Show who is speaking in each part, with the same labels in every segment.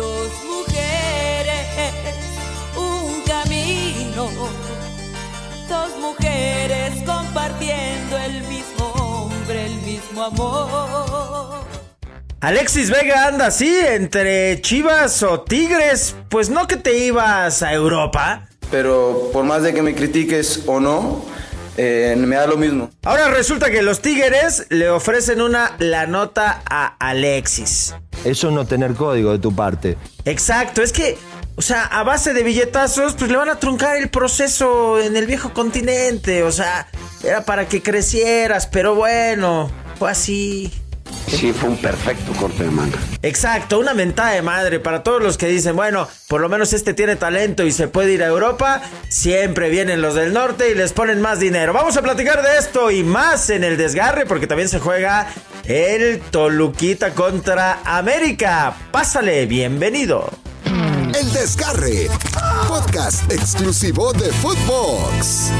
Speaker 1: Dos mujeres, un camino. Dos mujeres compartiendo el mismo hombre, el mismo amor.
Speaker 2: Alexis Vega anda así entre Chivas o Tigres. Pues no que te ibas a Europa.
Speaker 3: Pero por más de que me critiques o no, eh, me da lo mismo.
Speaker 2: Ahora resulta que los Tigres le ofrecen una la nota a Alexis.
Speaker 4: Eso es no tener código de tu parte.
Speaker 2: Exacto, es que, o sea, a base de billetazos, pues le van a truncar el proceso en el viejo continente. O sea, era para que crecieras, pero bueno, fue así.
Speaker 5: Sí, fue un perfecto corte de manga.
Speaker 2: Exacto, una mentada de madre para todos los que dicen, bueno, por lo menos este tiene talento y se puede ir a Europa. Siempre vienen los del norte y les ponen más dinero. Vamos a platicar de esto y más en el desgarre porque también se juega el Toluquita contra América. Pásale, bienvenido.
Speaker 6: El Desgarre, podcast exclusivo de Footbox.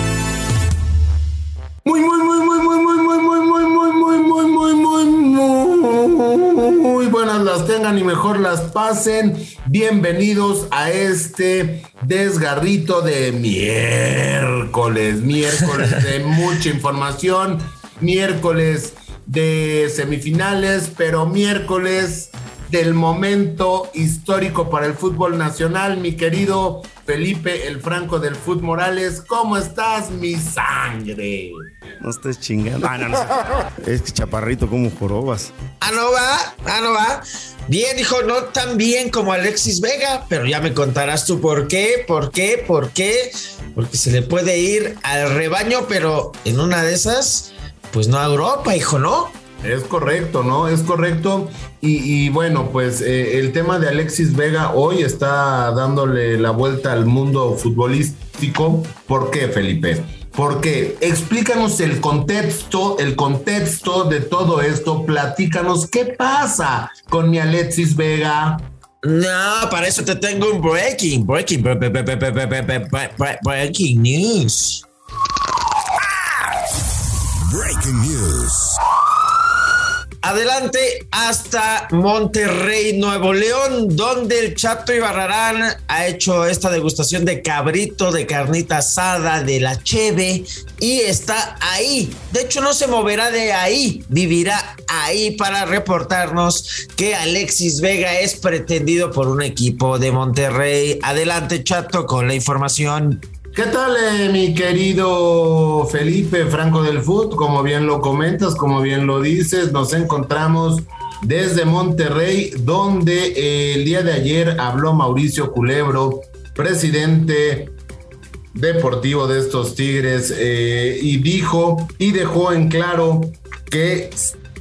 Speaker 7: Muy, muy, muy, muy, muy, muy, muy, muy, muy, muy, muy, muy, muy, muy, muy buenas las tengan y mejor las pasen. Bienvenidos a este desgarrito de miércoles, miércoles de mucha información, miércoles de semifinales, pero miércoles del momento histórico para el fútbol nacional, mi querido Felipe el Franco del Fútbol Morales. ¿Cómo estás, mi sangre?
Speaker 8: No estés chingando. Ah, no, no. Es que chaparrito, como jorobas.
Speaker 9: Ah, no va, ah, no va. Bien, hijo, no tan bien como Alexis Vega, pero ya me contarás tú por qué, por qué, por qué. Porque se le puede ir al rebaño, pero en una de esas, pues no a Europa, hijo, ¿no?
Speaker 7: Es correcto, ¿no? Es correcto. Y, y bueno, pues eh, el tema de Alexis Vega hoy está dándole la vuelta al mundo futbolístico. ¿Por qué, Felipe? Porque explícanos el contexto, el contexto de todo esto. Platícanos qué pasa con mi Alexis Vega.
Speaker 9: No, para eso te tengo un breaking, breaking, bre- bre- Breaking News. Adelante hasta Monterrey, Nuevo León, donde el Chato Ibarrarán ha hecho esta degustación de cabrito, de carnita asada, de la cheve y está ahí. De hecho, no se moverá de ahí, vivirá ahí para reportarnos que Alexis Vega es pretendido por un equipo de Monterrey. Adelante, Chato, con la información.
Speaker 7: ¿Qué tal, eh, mi querido Felipe Franco del Foot? Como bien lo comentas, como bien lo dices, nos encontramos desde Monterrey, donde eh, el día de ayer habló Mauricio Culebro, presidente deportivo de estos Tigres, eh, y dijo y dejó en claro que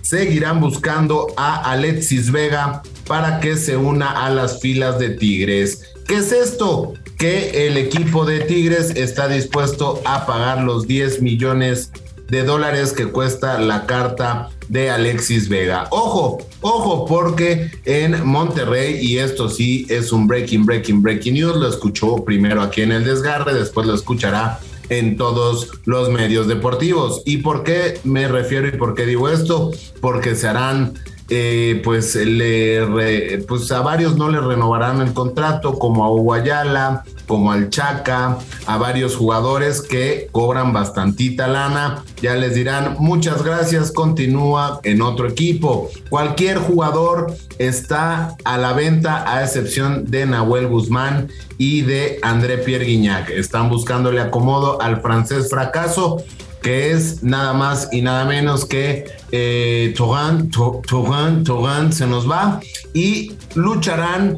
Speaker 7: seguirán buscando a Alexis Vega para que se una a las filas de Tigres. ¿Qué es esto? Que el equipo de Tigres está dispuesto a pagar los 10 millones de dólares que cuesta la carta de Alexis Vega. Ojo, ojo, porque en Monterrey, y esto sí es un breaking, breaking, breaking news, lo escuchó primero aquí en el desgarre, después lo escuchará en todos los medios deportivos. ¿Y por qué me refiero y por qué digo esto? Porque se harán eh, pues, le re- pues a varios no le renovarán el contrato, como a Uguayala, como al Chaca, a varios jugadores que cobran bastantita lana. Ya les dirán, muchas gracias, continúa en otro equipo. Cualquier jugador está a la venta, a excepción de Nahuel Guzmán y de André Pierre Guignac. Están buscándole acomodo al francés fracaso que es nada más y nada menos que eh, Torrent, To- Torrent, Torrent se nos va y lucharán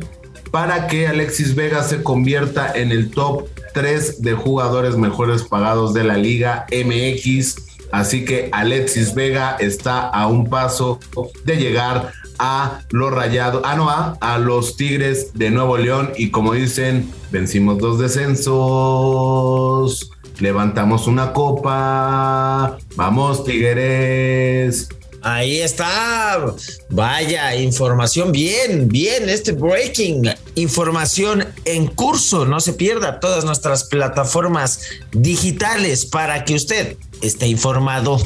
Speaker 7: para que Alexis Vega se convierta en el top 3 de jugadores mejores pagados de la Liga MX. Así que Alexis Vega está a un paso de llegar a los rayados, ah, no, a, a los Tigres de Nuevo León. Y como dicen, vencimos dos descensos, levantamos una copa, vamos Tigres.
Speaker 9: Ahí está. Vaya, información bien, bien. Este breaking, información en curso. No se pierda todas nuestras plataformas digitales para que usted esté informado.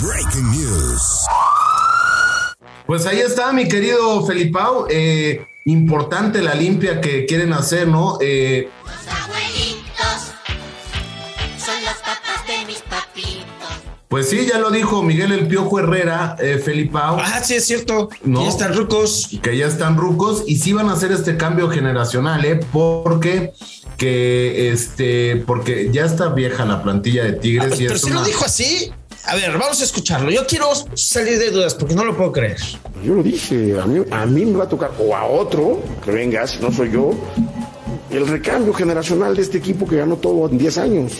Speaker 6: Breaking News.
Speaker 7: Pues ahí está, mi querido Felipao. Eh, importante la limpia que quieren hacer, ¿no? Eh, Pues sí, ya lo dijo Miguel El Piojo Herrera, eh, Felipao.
Speaker 9: Ah, sí, es cierto. ¿no? Ya están rucos.
Speaker 7: Que ya están rucos y sí van a hacer este cambio generacional, ¿eh? Porque que este, porque ya está vieja la plantilla de Tigres.
Speaker 9: Ah,
Speaker 7: y
Speaker 9: pero
Speaker 7: es
Speaker 9: si
Speaker 7: una-
Speaker 9: lo dijo así. A ver, vamos a escucharlo. Yo quiero salir de dudas porque no lo puedo creer.
Speaker 5: Yo lo dije, a mí, a mí me va a tocar, o a otro, que venga, si no soy yo, el recambio generacional de este equipo que ganó todo en 10 años.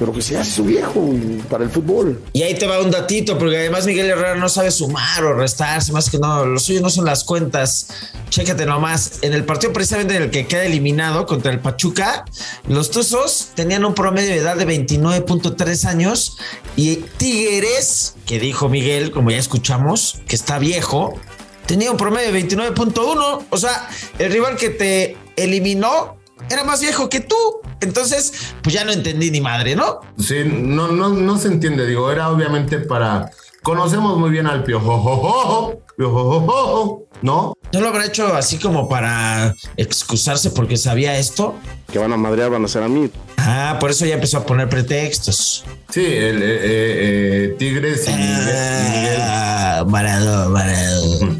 Speaker 5: Pero que se hace su viejo para el fútbol.
Speaker 9: Y ahí te va un datito, porque además Miguel Herrera no sabe sumar o restarse, más que no, lo suyo no son las cuentas. Chécate nomás, en el partido precisamente en el que queda eliminado contra el Pachuca, los Tuzos tenían un promedio de edad de 29.3 años y Tigres, que dijo Miguel, como ya escuchamos, que está viejo, tenía un promedio de 29.1. O sea, el rival que te eliminó era más viejo que tú. Entonces, pues ya no entendí ni madre, ¿no?
Speaker 7: Sí, no, no, no se entiende, digo, era obviamente para. Conocemos muy bien al piojo, piojo, ¿no?
Speaker 9: ¿No lo habrá hecho así como para excusarse porque sabía esto?
Speaker 5: Que van a madrear, van a ser a mí.
Speaker 9: Ah, por eso ya empezó a poner pretextos.
Speaker 7: Sí, el, eh, eh, Tigres y Miguel. Miguel.
Speaker 9: Ah, Maradó, Maradó.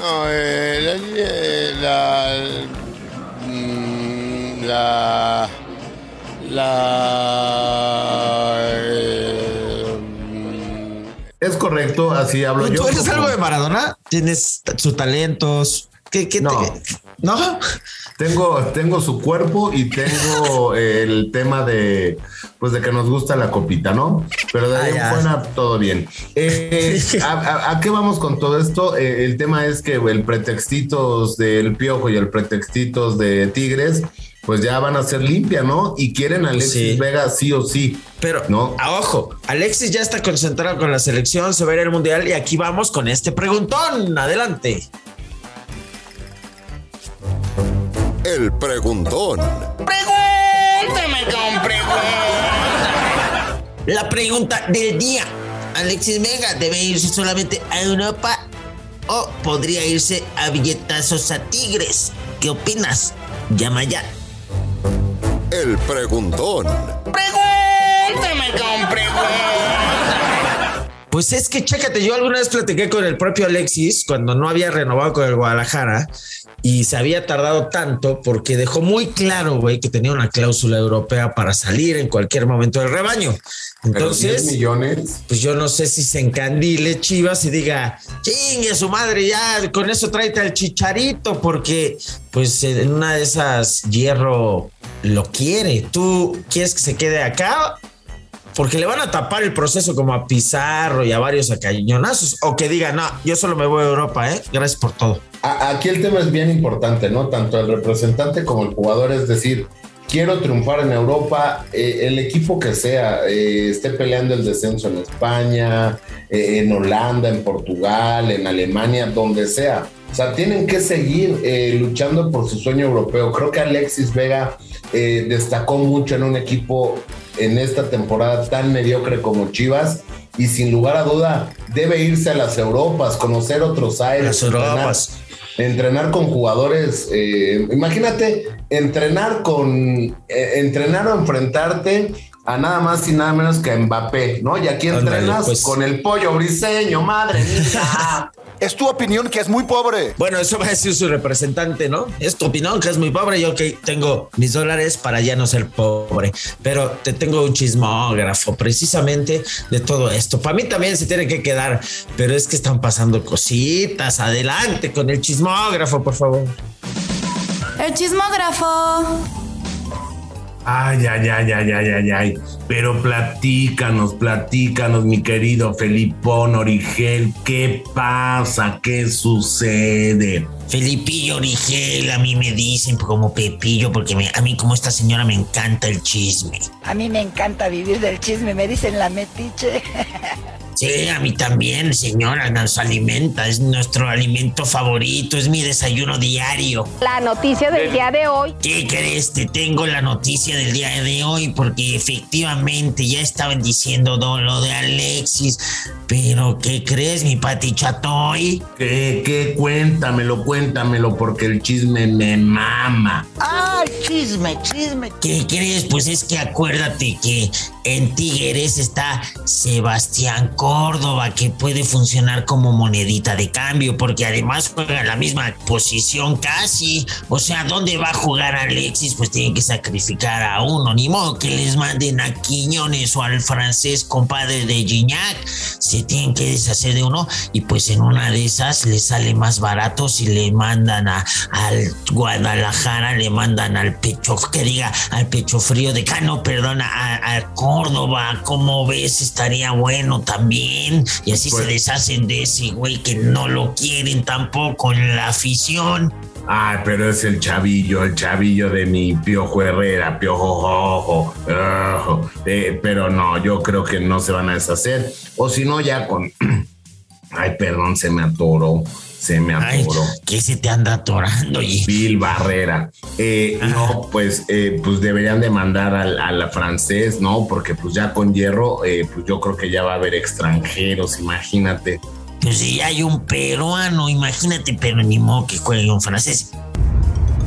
Speaker 10: No, eh, la, la, mm, la, la, eh,
Speaker 7: Es correcto, así hablo
Speaker 9: ¿Tú
Speaker 7: yo.
Speaker 9: eres
Speaker 7: como-
Speaker 9: algo de Maradona? ¿Tienes sus talentos? ¿Qué, qué
Speaker 7: No.
Speaker 9: te- ¿No?
Speaker 7: Tengo, tengo su cuerpo y tengo el tema de, pues de que nos gusta la copita, ¿no? Pero de ahí
Speaker 9: Ah,
Speaker 7: en fuera todo bien. Eh, ¿a, a- a qué vamos con todo esto? Eh, el tema es que el pretextitos del Piojo y el pretextitos de Tigres, pues ya van a ser limpia, ¿no? Y quieren a Alexis
Speaker 9: Sí.
Speaker 7: Vega sí o sí.
Speaker 9: Pero,
Speaker 7: No.
Speaker 9: a ojo, Alexis ya está concentrado con la selección, se va a ir al mundial y aquí vamos con este preguntón. Adelante.
Speaker 6: El preguntón.
Speaker 9: La pregunta del día. ¿Alexis Vega debe irse solamente a Europa o podría irse a billetazos a Tigres? ¿Qué opinas? Llama ya.
Speaker 6: El preguntón.
Speaker 9: Pues es que chécate, yo alguna vez platiqué con el propio Alexis cuando no había renovado con el Guadalajara y se había tardado tanto porque dejó muy claro, güey, que tenía una cláusula europea para salir en cualquier momento del rebaño.
Speaker 7: Pero 10
Speaker 9: Entonces,
Speaker 7: millones.
Speaker 9: pues yo no sé si se encandile Chivas y diga, chingue su madre, ya con eso tráete al chicharito, porque pues en una de esas hierro lo quiere. ¿Tú quieres que se quede acá? Porque le van a tapar el proceso como a Pizarro y a varios a cañonazos. O que diga, no, yo solo me voy a Europa, ¿eh? Gracias por todo.
Speaker 7: Aquí el tema es bien importante, ¿no? Tanto el representante como el jugador, es decir, quiero triunfar en Europa, eh, el equipo que sea, eh, esté peleando el descenso en España, eh, en Holanda, en Portugal, en Alemania, donde sea. O sea, tienen que seguir luchando por su sueño europeo. Creo que Alexis Vega destacó mucho en un equipo en esta temporada tan mediocre como Chivas y sin lugar a duda debe irse a las Europas, conocer otros aires.
Speaker 9: Las
Speaker 7: entrenar- entrenar con jugadores, eh, imagínate entrenar con, eh, entrenar o enfrentarte a nada más y nada menos que a Mbappé, ¿no? Y aquí entrenas
Speaker 9: pues.
Speaker 7: con el pollo briseño, madre mía.
Speaker 11: Es tu opinión que es muy pobre.
Speaker 9: Bueno, eso va a decir su representante, ¿no? Es tu opinión, que es muy pobre. Yo que tengo mis dólares para ya no ser pobre. Pero te tengo un chismógrafo precisamente de todo esto. Para mí también se tiene que quedar, pero es que están pasando cositas. Adelante con el chismógrafo, por favor.
Speaker 12: El chismógrafo.
Speaker 7: Ay, ay, ay, ay, ay, ay, ay. Pero platícanos, platícanos, mi querido Felipón Origel, ¿qué pasa? ¿Qué sucede?
Speaker 9: Felipillo Origel, a mí me dicen como Pepillo, porque me- a mí como esta señora me encanta el chisme.
Speaker 13: A mí me encanta vivir del chisme, me dicen la metiche.
Speaker 9: Sí, a mí también, señora, nos alimenta, es nuestro alimento favorito, es mi desayuno diario.
Speaker 13: La noticia del día de hoy.
Speaker 9: ¿Qué crees? Te tengo la noticia del día de hoy porque efectivamente ya estaban diciendo lo de Alexis, pero ¿qué crees, mi Pati Chatoy?
Speaker 7: ¿Qué, qué? Cuéntamelo, cuéntamelo, porque el chisme me mama.
Speaker 14: ¡Ay, chisme, chisme!
Speaker 9: ¿Qué crees? Pues es que acuérdate que en Tigres está Sebastián Córdoba, que puede funcionar como monedita de cambio, porque además juega en la misma posición casi. O sea, ¿dónde va a jugar Alexis? Pues tienen que sacrificar a uno, ni modo que les manden a Quiñones o al francés compadre de Gignac. Se tienen que deshacer de uno y pues en una de esas les sale más barato si le mandan a, al Guadalajara, le mandan al pecho, que diga, al pecho frío de Cano, perdona, a, a Córdoba, como ves? Estaría bueno también. Y así se
Speaker 7: Pues-
Speaker 9: deshacen de ese güey que no lo quieren tampoco en la afición.
Speaker 7: Ay, pero es el chavillo, el chavillo de mi Piojo Herrera, Piojo Ojo, ojo. Eh, pero no, yo creo que no se van a deshacer. O si no, ya con. Ay, perdón, se me atoró. Se me
Speaker 9: Ay,
Speaker 7: atoró.
Speaker 9: ¿qué se te anda atorando? Y
Speaker 7: Bill Barrera. Eh, no, pues, eh, pues deberían de mandar al, a la francés, ¿no? Porque pues ya con hierro, eh, pues yo creo que ya va a haber extranjeros, imagínate.
Speaker 9: pues si hay un peruano, imagínate, pero ni modo que juegue un francés.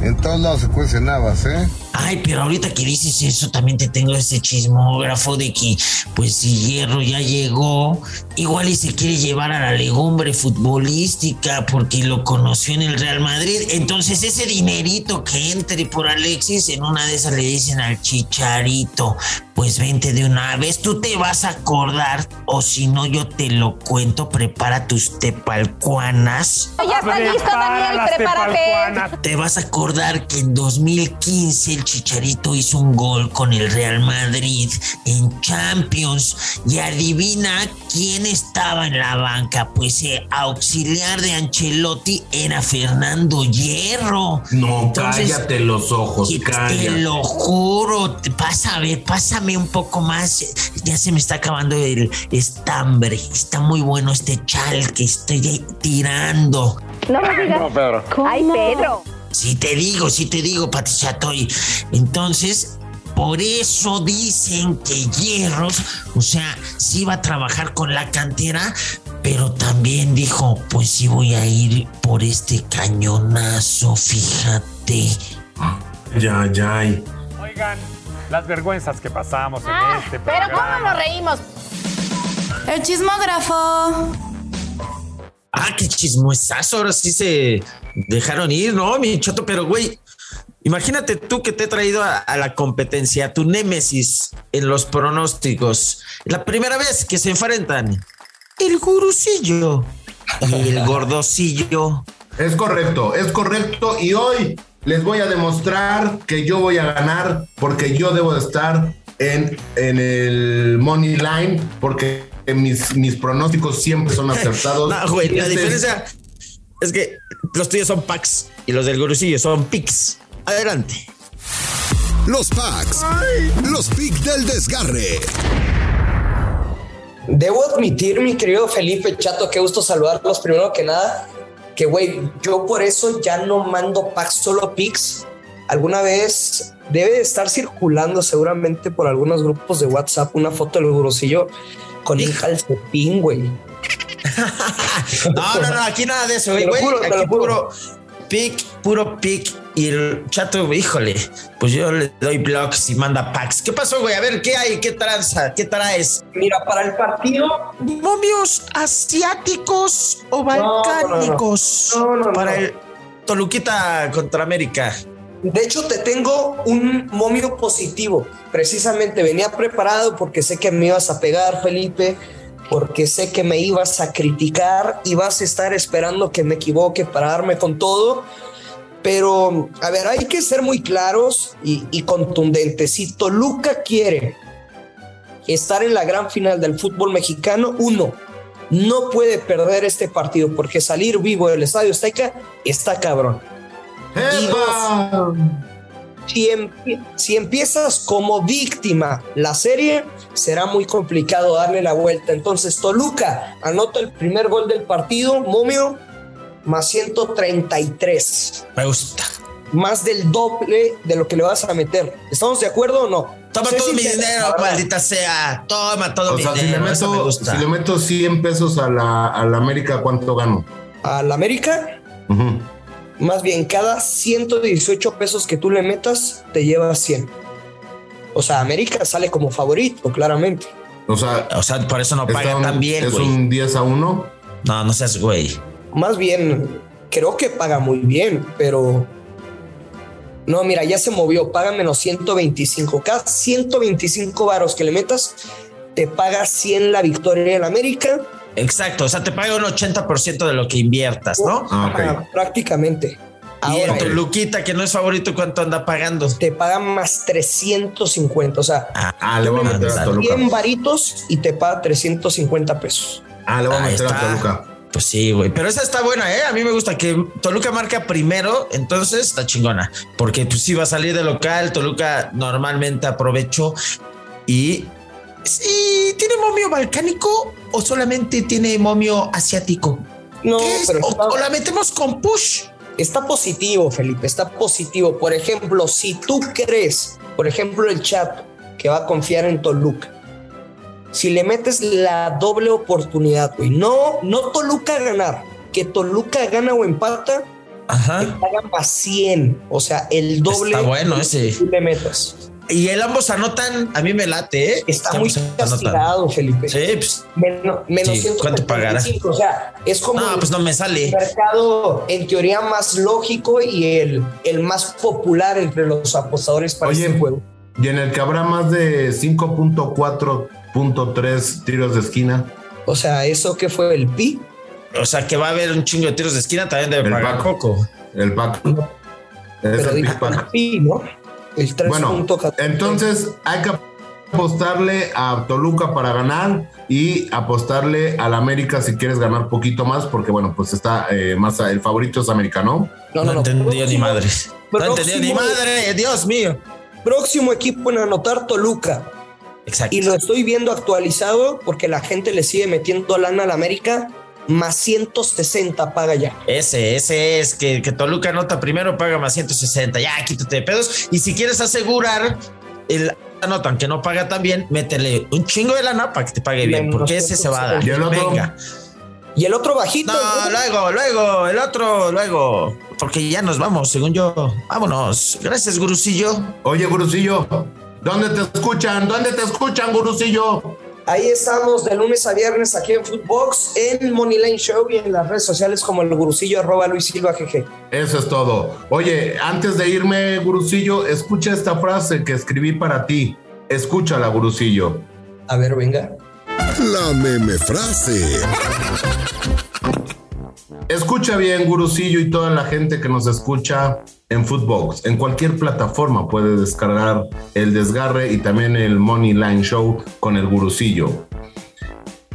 Speaker 15: En todos lados se cuecen habas, ¿eh?
Speaker 9: Ay, pero ahorita que dices eso, también te tengo ese chismógrafo de que, pues si Hierro ya llegó, igual y se quiere llevar a la legumbre futbolística porque lo conoció en el Real Madrid. Entonces ese dinerito que entre por Alexis, en una de esas le dicen al chicharito, pues vente de una vez, tú te vas a acordar, o si no yo te lo cuento, prepara tus tepalcuanas.
Speaker 13: Ya está listo, Daniel, prepárate.
Speaker 9: Te vas a acordar que en 2015 el Chicharito hizo un gol con el Real Madrid en Champions y adivina quién estaba en la banca, pues eh, auxiliar de Ancelotti era Fernando Hierro.
Speaker 7: No,
Speaker 9: Entonces,
Speaker 7: cállate los ojos,
Speaker 9: y Te
Speaker 7: cállate.
Speaker 9: lo juro, pasa a ver, pásame un poco más. Ya se me está acabando el estambre. Está muy bueno este chal que estoy tirando.
Speaker 13: No me digas.
Speaker 10: Pedro.
Speaker 13: Ay, Pedro.
Speaker 9: Si te digo, si te digo, Pati Chatoy. Entonces, por eso dicen que Hierros, o sea, sí va a trabajar con la cantera, pero también dijo, pues sí voy a ir por este cañonazo, fíjate.
Speaker 7: Ya, ya.
Speaker 16: Oigan, las vergüenzas que pasamos en
Speaker 13: Ah,
Speaker 16: este
Speaker 13: pero
Speaker 16: programa.
Speaker 13: ¿cómo nos reímos?
Speaker 12: El chismógrafo.
Speaker 2: Ah, qué chismosazo. Ahora sí se dejaron ir, ¿no, mi choto? Pero, güey, imagínate tú que te he traído a, a la competencia, tu némesis en los pronósticos. La primera vez que se enfrentan, el gurucillo y el gordocillo.
Speaker 7: Es correcto, es correcto. Y hoy les voy a demostrar que yo voy a ganar porque yo debo de estar en, en el money line porque mis, mis pronósticos siempre son acertados.
Speaker 2: No, güey, la
Speaker 7: este-
Speaker 2: diferencia es que los tuyos son packs y los del gurucillo son picks. Adelante.
Speaker 6: Los packs. Los picks del desgarre.
Speaker 17: Debo admitir, mi querido Felipe Chato, qué gusto saludarlos primero que nada. Que, güey, yo por eso ya no mando packs, solo pics. Alguna vez debe de estar circulando seguramente por algunos grupos de WhatsApp una foto del gurusillo con el calcetín, güey.
Speaker 2: No, no, no, aquí nada de eso, güey.
Speaker 17: Te lo juro, te lo juro.
Speaker 2: puro pick, puro pick. Y el chato, híjole, pues yo le doy blogs y manda packs. ¿Qué pasó, güey? A ver, ¿qué hay? ¿Qué tranza? ¿Qué traes?
Speaker 17: Mira, para el partido.
Speaker 2: ¿Momios asiáticos o
Speaker 17: no, no.
Speaker 2: balcánicos?
Speaker 17: No, no, no.
Speaker 2: Para el Toluquita contra América.
Speaker 17: De hecho, te tengo un momio positivo. Precisamente venía preparado porque sé que me ibas a pegar, Felipe, porque sé que me ibas a criticar y vas a estar esperando que me equivoque para darme con todo. Pero, a ver, hay que ser muy claros y, y contundentes. Si Toluca quiere estar en la gran final del fútbol mexicano, uno, no puede perder este partido porque salir vivo del Estadio Azteca está cabrón. Y dos, si, empie- si empiezas como víctima la serie, será muy complicado darle la vuelta. Entonces, Toluca anota el primer gol del partido, momio, más 133.
Speaker 9: Me gusta.
Speaker 17: Más del doble de lo que le vas a meter. ¿Estamos de acuerdo o no?
Speaker 9: Toma
Speaker 17: Sé
Speaker 9: todo mi dinero,
Speaker 17: la
Speaker 9: maldita sea. Toma todo
Speaker 7: O
Speaker 9: mi
Speaker 7: sea, si le,
Speaker 9: dinero. me
Speaker 7: si le meto 100 pesos a la, a la América, ¿cuánto gano?
Speaker 17: Al América,
Speaker 7: Ujú.
Speaker 17: más bien, cada 118 pesos que tú le metas, te llevas 100. O sea, América sale como favorito, claramente.
Speaker 7: O sea,
Speaker 9: O sea, por eso no
Speaker 7: está
Speaker 9: paga
Speaker 7: un-
Speaker 9: tan bien,
Speaker 7: es un 10 a 1.
Speaker 9: No, no seas güey.
Speaker 17: Más bien, creo que paga muy bien, pero. No, mira, ya se movió, paga menos 125. Cada 125 varos que le metas, te paga 100 la victoria del América.
Speaker 9: Exacto, o sea, te paga un 80% de lo que inviertas, ¿no?
Speaker 7: Ah.
Speaker 17: Ah,
Speaker 9: y
Speaker 17: Ahora,
Speaker 9: en Toluquita, que no es favorito, ¿cuánto anda pagando?
Speaker 17: te paga más 350. O sea,
Speaker 7: Ah, le voy a meter a Toluca.
Speaker 17: 100 varitos y te paga 350 pesos.
Speaker 7: Ah, le voy a
Speaker 9: Ahí
Speaker 7: meter a. Toluca.
Speaker 9: Pues sí, güey. Pero esa está buena, ¿eh? A mí me gusta que Toluca marca primero, entonces está chingona. Porque pues sí va a salir de local, Toluca normalmente aprovechó y... Sí, ¿tiene momio balcánico o solamente tiene momio asiático?
Speaker 17: No,
Speaker 9: ¿Qué es?
Speaker 17: pero
Speaker 9: o,
Speaker 17: está-
Speaker 9: o la metemos con push.
Speaker 17: Está positivo, Felipe, está positivo. Por ejemplo, si tú crees, por ejemplo, el chat que va a confiar en Toluca, si le metes la doble oportunidad, güey, no, no Toluca ganar, que Toluca gana o empata, te
Speaker 9: Ajá.
Speaker 17: pagan más 100, o sea, el doble
Speaker 9: Está bueno ese.
Speaker 17: tú le metas.
Speaker 9: Y el ambos anotan, a mí me late, ¿eh?
Speaker 17: Está muy
Speaker 9: anotan.
Speaker 17: castigado, Felipe.
Speaker 9: Sí, pues.
Speaker 17: Menos, menos
Speaker 9: Sí, ¿cuánto pagará?
Speaker 17: 175, O sea, es como
Speaker 9: No,
Speaker 17: el
Speaker 9: pues no me sale.
Speaker 17: mercado en teoría más lógico y el, el más popular entre los apostadores para
Speaker 7: Oye,
Speaker 17: este juego.
Speaker 7: Y en el que habrá más de 5.4.3 tiros de esquina.
Speaker 17: O sea, ¿eso que fue el pi?
Speaker 9: O sea, que va a haber un chingo de tiros de esquina, también debe
Speaker 7: El
Speaker 9: pagar
Speaker 7: pack.
Speaker 9: poco.
Speaker 7: El pack. Es
Speaker 17: Pero
Speaker 7: el Pack.
Speaker 17: pi, ¿no? El 3.14.
Speaker 7: Bueno, entonces hay que apostarle a Toluca para ganar y apostarle al América si quieres ganar poquito más, porque bueno, pues está eh, más el favorito es América, ¿no?
Speaker 17: No,
Speaker 9: No,
Speaker 17: no,
Speaker 9: ni
Speaker 17: Próximo-
Speaker 9: madre. No entendió ni
Speaker 17: próximo-
Speaker 9: madre, Dios mío.
Speaker 17: Próximo equipo en anotar Toluca.
Speaker 9: Exacto.
Speaker 17: Y lo estoy viendo actualizado porque la gente le sigue metiendo lana al América. Más 160 paga ya.
Speaker 9: Ese, ese es que, que Toluca anota primero, paga más 160. Ya, quítate de pedos. Y si quieres asegurar el nota, aunque no paga tan bien, métele un chingo de lana para que te pague bien,
Speaker 17: Menos
Speaker 9: porque ese se va a dar. Venga.
Speaker 17: Y el otro bajito.
Speaker 9: No, luego, luego, el otro, luego. Porque ya nos vamos, según yo. Vámonos. Gracias, gurusillo.
Speaker 7: Oye, Gurusillo, ¿dónde te escuchan? ¿Dónde te escuchan, Gurusillo?
Speaker 17: Ahí estamos de lunes a viernes aquí en Footbox, en Money Line Show y en las redes sociales como el gurusillo arroba Luis Silva GG.
Speaker 7: Eso es todo. Oye, antes de irme, Gurusillo, escucha esta frase que escribí para ti. Escúchala, Gurusillo.
Speaker 17: A ver, venga.
Speaker 6: La meme frase.
Speaker 7: Escucha bien, Gurusillo, y toda la gente que nos escucha en Footbox. En cualquier plataforma puede descargar el desgarre y también el Money Line Show con el Gurusillo.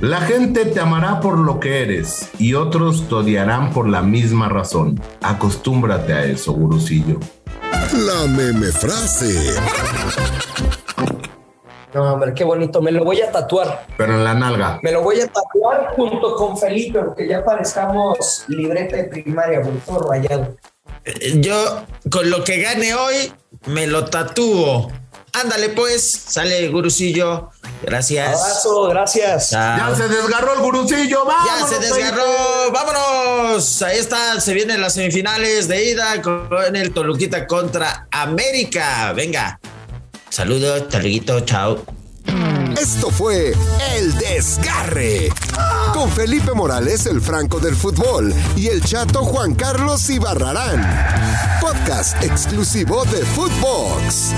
Speaker 7: La gente te amará por lo que eres y otros te odiarán por la misma razón. Acostúmbrate a eso, Gurusillo.
Speaker 6: La meme frase.
Speaker 17: No, hombre, qué bonito. Me lo voy a tatuar.
Speaker 7: Pero en la nalga.
Speaker 17: Me lo voy a tatuar junto con Felipe, porque ya parezcamos libreta de primaria, todo rayado.
Speaker 9: Eh, Yo, con lo que gane hoy, me lo tatúo. Ándale, pues. Sale, gurusillo. Gracias.
Speaker 17: Abrazo, gracias.
Speaker 9: Chao.
Speaker 7: Ya se desgarró el Gurusillo,
Speaker 9: Ya
Speaker 7: vamos.
Speaker 9: se desgarró. ¡Vámonos! Ahí está. Se vienen las semifinales de ida con el Toluquita contra América. Venga. Saludos, Toluquito. Chao.
Speaker 6: Esto fue El Desgarre. Con Felipe Morales, el Franco del Fútbol, y el chato Juan Carlos Ibarrarán. Podcast exclusivo de Footbox.